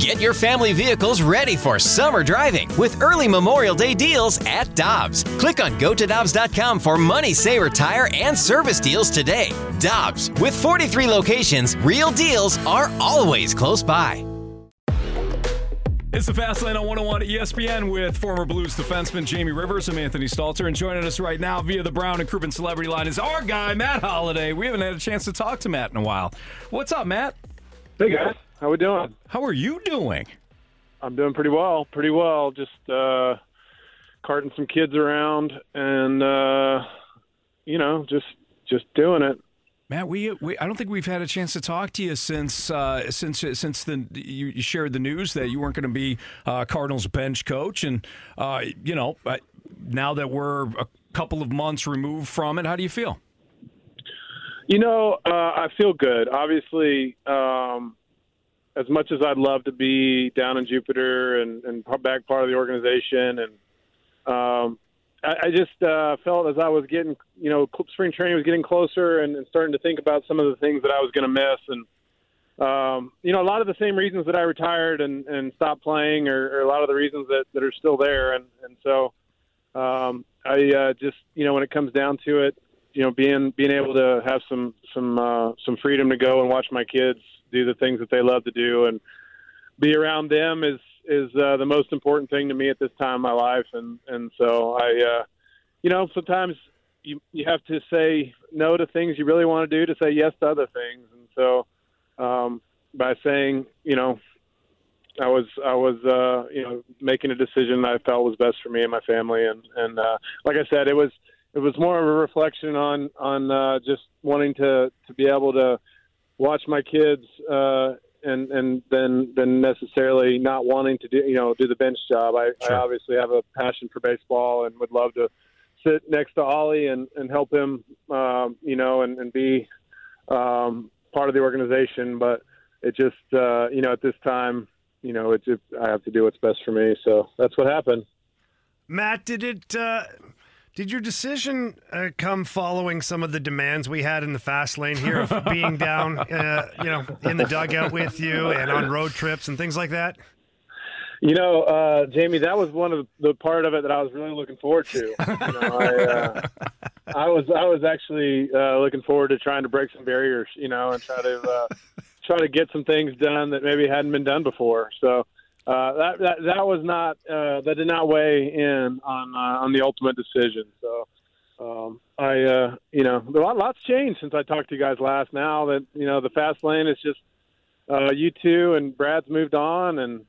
Get your family vehicles ready for summer driving with early Memorial Day deals at Dobbs. Click on gotodobbs.com for money saver tire and service deals today. Dobbs, with 43 locations, real deals are always close by. It's the Fast Lane on 101 ESPN with former Blues defenseman Jamie Rivers. I'm Anthony Stalter, and joining us right now via the Brown and Crouppen Celebrity Line is our guy, Matt Holliday. We haven't had a chance to talk to Matt in a while. What's up, Matt? Hey, guys. How we doing? How are you doing? I'm doing pretty well, pretty well. Just uh, carting some kids around and, uh, you know, just just doing it. Matt, we, we I don't think we've had a chance to talk to you since uh, since since the you, you, shared the news that you weren't going to be uh, Cardinals bench coach, and uh, you know now that we're a couple of months removed from it, how do you feel? You know, uh, I feel good. Obviously, um, as much as I'd love to be down in Jupiter and, and back part of the organization, and um, I, I just uh, felt as I was getting, you know, spring training was getting closer and, and starting to think about some of the things that I was going to miss. And, um, you know, a lot of the same reasons that I retired and, and stopped playing are a lot of the reasons that, that are still there. And, and so um, I uh, just, you know, when it comes down to it, you know, being being able to have some some uh, some freedom to go and watch my kids do the things that they love to do and be around them is is uh, the most important thing to me at this time in my life, and and so I, uh, you know, sometimes you you have to say no to things you really want to do to say yes to other things, and so um, by saying, you know, I was I was uh, you know making a decision I felt was best for me and my family, and and uh, like I said, it was it was more of a reflection on on uh, just wanting to to be able to watch my kids uh, and and then then necessarily not wanting to do you know do the bench job. I, sure. I obviously have a passion for baseball and would love to sit next to Ollie and and help him um, you know and and be um, part of the organization. But it just uh, you know at this time you know it's it, I have to do what's best for me. So that's what happened. Matt, did it? Uh did your decision uh, come following some of the demands we had in the fast lane here of being down, uh, you know, in the dugout with you and on road trips and things like that? You know, uh, Jamie, that was one of the part of it that I was really looking forward to. You know, I, uh, I was I was actually uh, looking forward to trying to break some barriers, you know, and try to uh, try to get some things done that maybe hadn't been done before. So uh, that, that that was not uh, that did not weigh in on uh, on the ultimate decision. So um, I uh, you know a lot lots changed since I talked to you guys last. Now that you know the fast lane is just uh, you two and Brad's moved on, and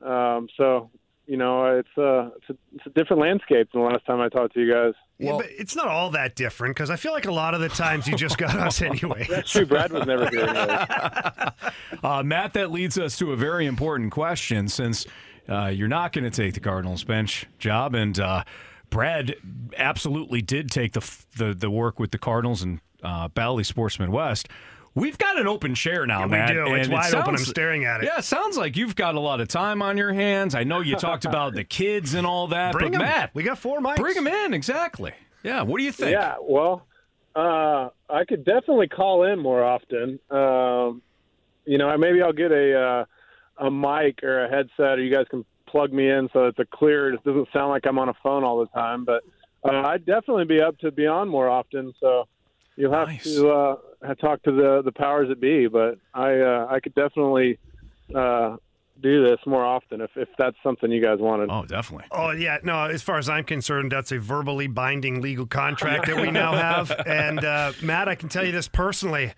um, so you know, it's a, it's a, it's a different landscape than the last time I talked to you guys. Yeah, well, but it's not all that different because I feel like a lot of the times you just got us anyway. That's true. Brad was never here. uh, Matt, that leads us to a very important question since uh, you're not going to take the Cardinals bench job, and uh, Brad absolutely did take the the, the work with the Cardinals and uh, Bally Sports Midwest. We've got an open chair now, yeah, Matt. We do. It's wide it sounds, open. I'm staring at it. Yeah, it sounds like you've got a lot of time on your hands. I know you talked about the kids and all that, bring but them. Matt, we got four mics. Bring them in. Exactly. Yeah. What do you think? Yeah. Well, uh, I could definitely call in more often. Um, you know, maybe I'll get a uh, a mic or a headset, or you guys can plug me in so it's a clear. It doesn't sound like I'm on a phone all the time, but uh, I'd definitely be up to be on more often. So you'll have nice. to uh, talk to the the powers that be. But I uh, I could definitely uh, do this more often if, if that's something you guys wanted. Oh, definitely. Oh, yeah. No, as far as I'm concerned, that's a verbally binding legal contract that we now have. And uh, Matt, I can tell you this personally.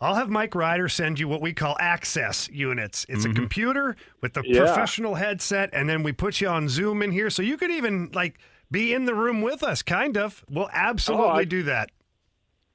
I'll have Mike Ryder send you what we call access units. It's mm-hmm. a computer with the yeah. professional headset, and then we put you on Zoom in here, so you could even like be in the room with us. Kind of. We'll absolutely oh, I, do that.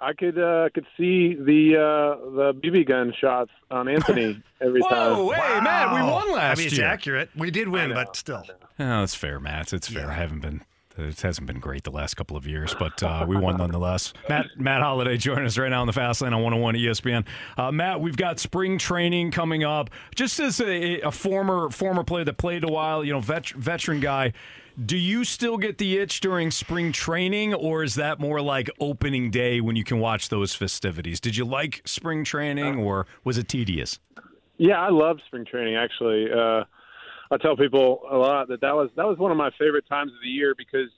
I could uh, could see the uh, the BB gun shots on Anthony every Whoa, time. Whoa, hey, wow. Matt, we won last I mean, it's year. accurate. We did win, know, but still. Oh, that's fair, Matt. It's fair. Yeah. I haven't been. It hasn't been great the last couple of years, but uh, we won nonetheless. Matt Matt Holliday joining us right now on the Fast Lane on 101 ESPN. Uh, Matt, we've got spring training coming up. Just as a, a former former player that played a while, you know, vet, veteran guy, do you still get the itch during spring training, or is that more like opening day when you can watch those festivities? Did you like spring training, or was it tedious? Yeah, I love spring training. Actually, uh, I tell people a lot that that was that was one of my favorite times of the year because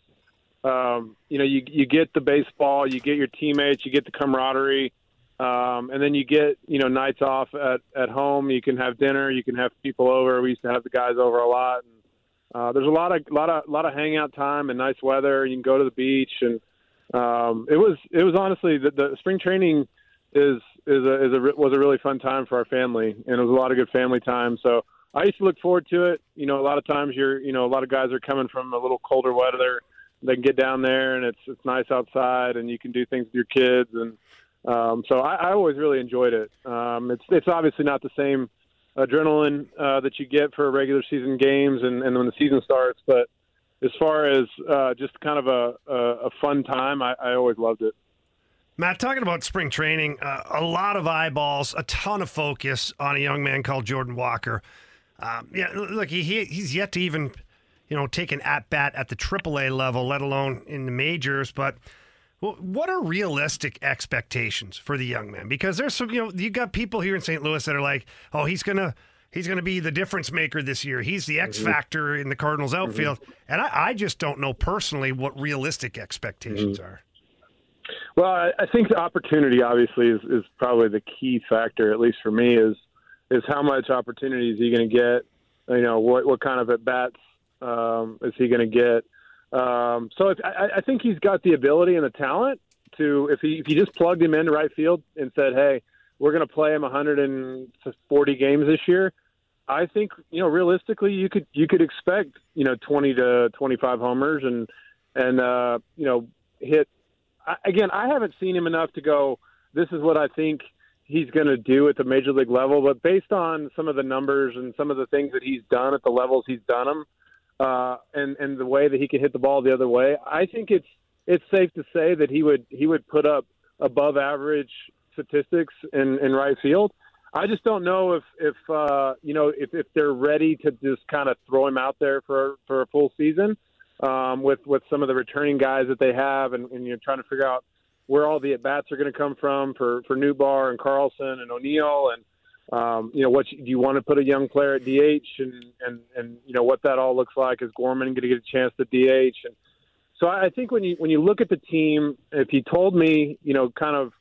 um, you know you you get the baseball, you get your teammates, you get the camaraderie, um, and then you get you know nights off at at home. You can have dinner, you can have people over. We used to have the guys over a lot. And, uh, there's a lot of lot of lot of hangout time and nice weather. You can go to the beach, and um, it was it was honestly the, the spring training is is a, is a was a really fun time for our family, and it was a lot of good family time. So I used to look forward to it. You know, a lot of times you're you know a lot of guys are coming from a little colder weather. They can get down there, and it's it's nice outside, and you can do things with your kids, and um, so I, I always really enjoyed it. Um, it's it's obviously not the same adrenaline uh, that you get for regular season games and, and when the season starts. But as far as uh, just kind of a, a, a fun time, I, I, always loved it. Matt, talking about spring training, uh, a lot of eyeballs, a ton of focus on a young man called Jordan Walker. Um, yeah, look, he, he's yet to even, you know, take an at bat at the AAA level, let alone in the majors. But well, what are realistic expectations for the young man? Because there's some, you know, you got people here in St. Louis that are like, oh, he's gonna he's gonna be the difference maker this year. He's the X mm-hmm. factor in the Cardinals outfield, mm-hmm. and I, I, just don't know personally what realistic expectations mm-hmm. are. Well, I, I think the opportunity obviously is, is probably the key factor, at least for me, is is how much opportunity is he going to get? You know, what what kind of at bats um, is he going to get? Um, so if, I, I think he's got the ability and the talent to if he if you just plugged him into right field and said, "Hey, we're going to play him 140 games this year," I think you know realistically you could you could expect you know 20 to 25 homers and and uh, you know hit. I, again, I haven't seen him enough to go. This is what I think he's going to do at the major league level, but based on some of the numbers and some of the things that he's done at the levels he's done them uh, and and the way that he can hit the ball the other way, I think it's it's safe to say that he would he would put up above average statistics in, in right field. I just don't know if if uh, you know if, if they're ready to just kind of throw him out there for for a full season um, with with some of the returning guys that they have, and, and you're trying to figure out where all the at bats are going to come from for for Nootbaar and Carlson and O'Neill and um, you know, what do you want to put a young player at DH, and and and you know what that all looks like? Is Gorman going to get a chance to DH? And so I think when you when you look at the team, if you told me, you know, kind of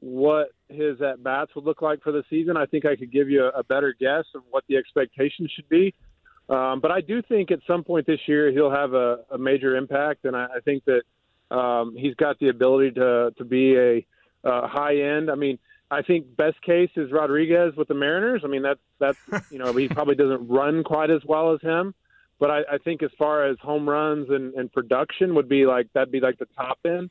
what his at bats would look like for the season, I think I could give you a, a better guess of what the expectations should be. Um, but I do think at some point this year he'll have a, a major impact, and I, I think that um, he's got the ability to to be a, a high end. I mean I think best case is Rodriguez with the Mariners. I mean, that's that's you know he probably doesn't run quite as well as him, but I, I think as far as home runs and, and production would be like that'd be like the top end,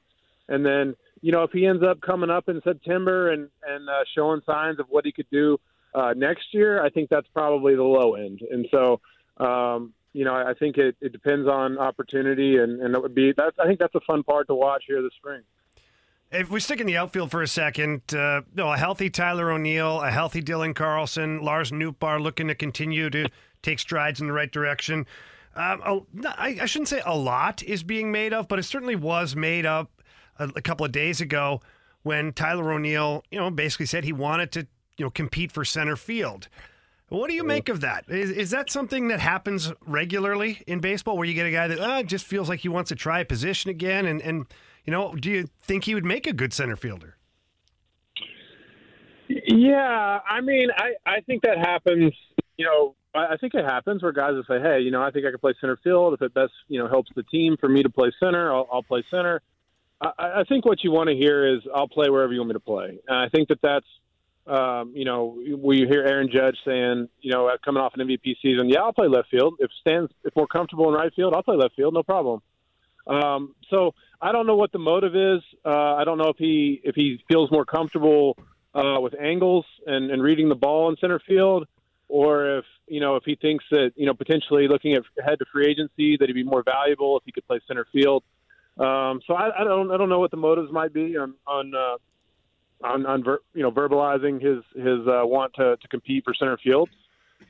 and then you know if he ends up coming up in September and and uh, showing signs of what he could do uh, next year, I think that's probably the low end, and so. Um, you know, I think it, it depends on opportunity, and, and it would be that's I think that's a fun part to watch here this spring. If we stick in the outfield for a second, uh, no, a healthy Tyler O'Neill, a healthy Dylan Carlson, Lars Nootbaar looking to continue to take strides in the right direction. Um, I, I, shouldn't say a lot is being made of, but it certainly was made up a, a couple of days ago when Tyler O'Neill, you know, basically said he wanted to, you know, compete for center field. What do you make of that? Is, is that something that happens regularly in baseball where you get a guy that uh, just feels like he wants to try a position again and, and you know, do you think he would make a good center fielder? Yeah, I mean, I, I think that happens. You know, I think it happens where guys will say, "Hey, you know, I think I can play center field. If it best, you know, helps the team for me to play center, I'll, I'll play center." I, I think what you want to hear is, "I'll play wherever you want me to play." And I think that that's, um, you know, we hear Aaron Judge saying, you know, coming off an MVP season, "Yeah, I'll play left field. If Stan's if more comfortable in right field, I'll play left field, no problem." Um, so I don't know what the motive is. Uh, I don't know if he if he feels more comfortable uh, with angles and, and reading the ball in center field, or if you know if he thinks that you know potentially looking at head to free agency that he'd be more valuable if he could play center field. Um, so I, I don't I don't know what the motives might be on on uh, on, on ver, you know verbalizing his his uh, want to, to compete for center field.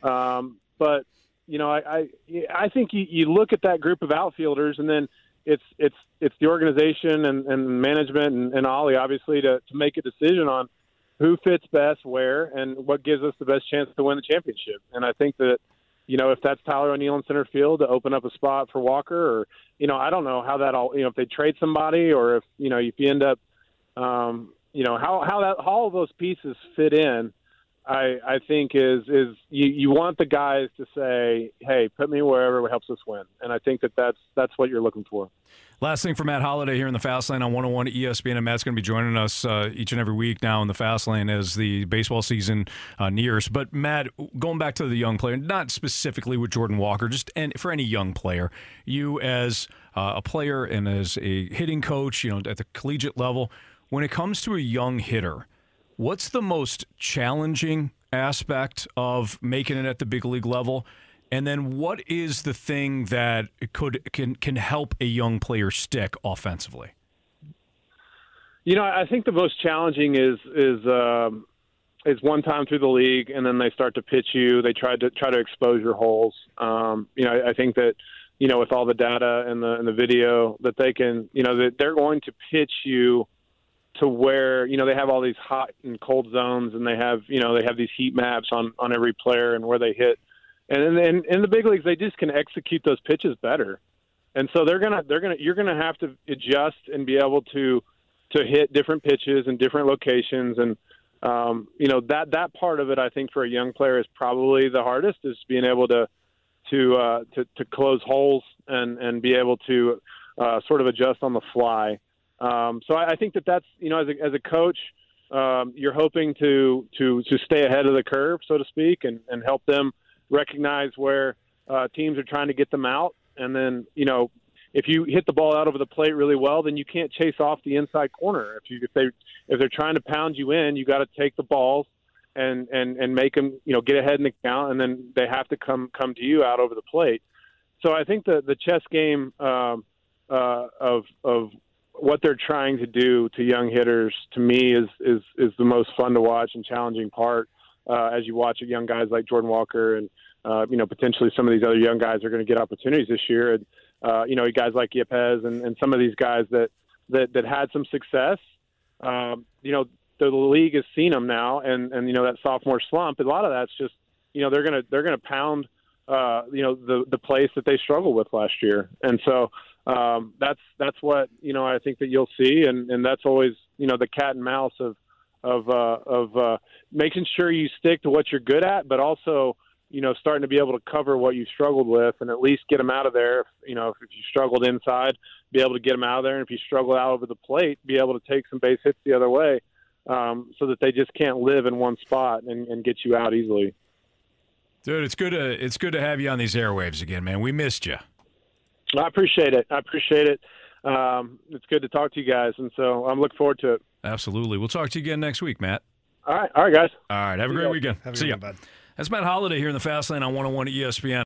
Um, but you know I I, I think you, you look at that group of outfielders and then it's it's it's the organization and, and management and, and Ollie obviously to, to make a decision on who fits best where and what gives us the best chance to win the championship. And I think that, you know, if that's Tyler O'Neill in center field to open up a spot for Walker, or you know, I don't know how that all, you know, if they trade somebody or if you know if you end up, um, you know, how how that how all those pieces fit in. I, I think is is you, you want the guys to say, hey, put me wherever helps us win, and I think that that's that's what you're looking for. Last thing for Matt Holliday here in the Fast Lane on 101 ESPN, and Matt's going to be joining us uh, each and every week now in the Fast Lane as the baseball season uh, nears. But Matt, going back to the young player, not specifically with Jordan Walker, just and for any young player, you as uh, a player and as a hitting coach, you know, at the collegiate level, when it comes to a young hitter What's the most challenging aspect of making it at the big league level? And then what is the thing that could can can help a young player stick offensively? You know, I think the most challenging is is um, is one time through the league, and then they start to pitch you. They try to try to expose your holes. Um, you know, I, I think that you know with all the data and the and the video that they can, you know, that they're going to pitch you to where you know they have all these hot and cold zones, and they have you know they have these heat maps on on every player and where they hit, and then in the big leagues they just can execute those pitches better, and so they're gonna they're gonna you're gonna have to adjust and be able to to hit different pitches and different locations and. Um, you know that that part of it, I think, for a young player is probably the hardest. Is being able to to uh, to, to close holes and and be able to uh, sort of adjust on the fly. Um, so I, I, think that that's you know as a, as a coach, um, you're hoping to to to stay ahead of the curve, so to speak, and, and help them recognize where uh, teams are trying to get them out, and then you know if you hit the ball out over the plate really well, then you can't chase off the inside corner. If you if they if they're trying to pound you in, you got to take the balls and and and make them you know get ahead in the count, and then they have to come come to you out over the plate. So I think the the chess game um, uh, of of what they're trying to do to young hitters to me is is is the most fun to watch and challenging part uh, as you watch young guys like Jordan Walker and uh, you know potentially some of these other young guys are going to get opportunities this year. And uh, you know guys like Yepez and, and some of these guys that that that had some success um, you know the league has seen them now. And and you know that sophomore slump a lot of that's just you know they're gonna they're gonna pound uh, you know the the place that they struggled with last year. And so um, that's that's what you know I think that you'll see, and and that's always you know the cat and mouse of of uh, of uh, making sure you stick to what you're good at, but also you know starting to be able to cover what you struggled with, and at least get them out of there. You know, if, if you struggled inside, be able to get them out of there, and if you struggle out over the plate, be able to take some base hits the other way, um, so that they just can't live in one spot and, and get you out easily. Dude, it's good to it's good to have you on these airwaves again, man. We missed you. I appreciate it. I appreciate it. Um, it's good to talk to you guys, and so I'm looking forward to it. Absolutely. We'll talk to you again next week, Matt. All right. All right, guys. All right. Have a great weekend. Have See you. That's Matt Holliday here in the Fast Lane on 101 ESPN.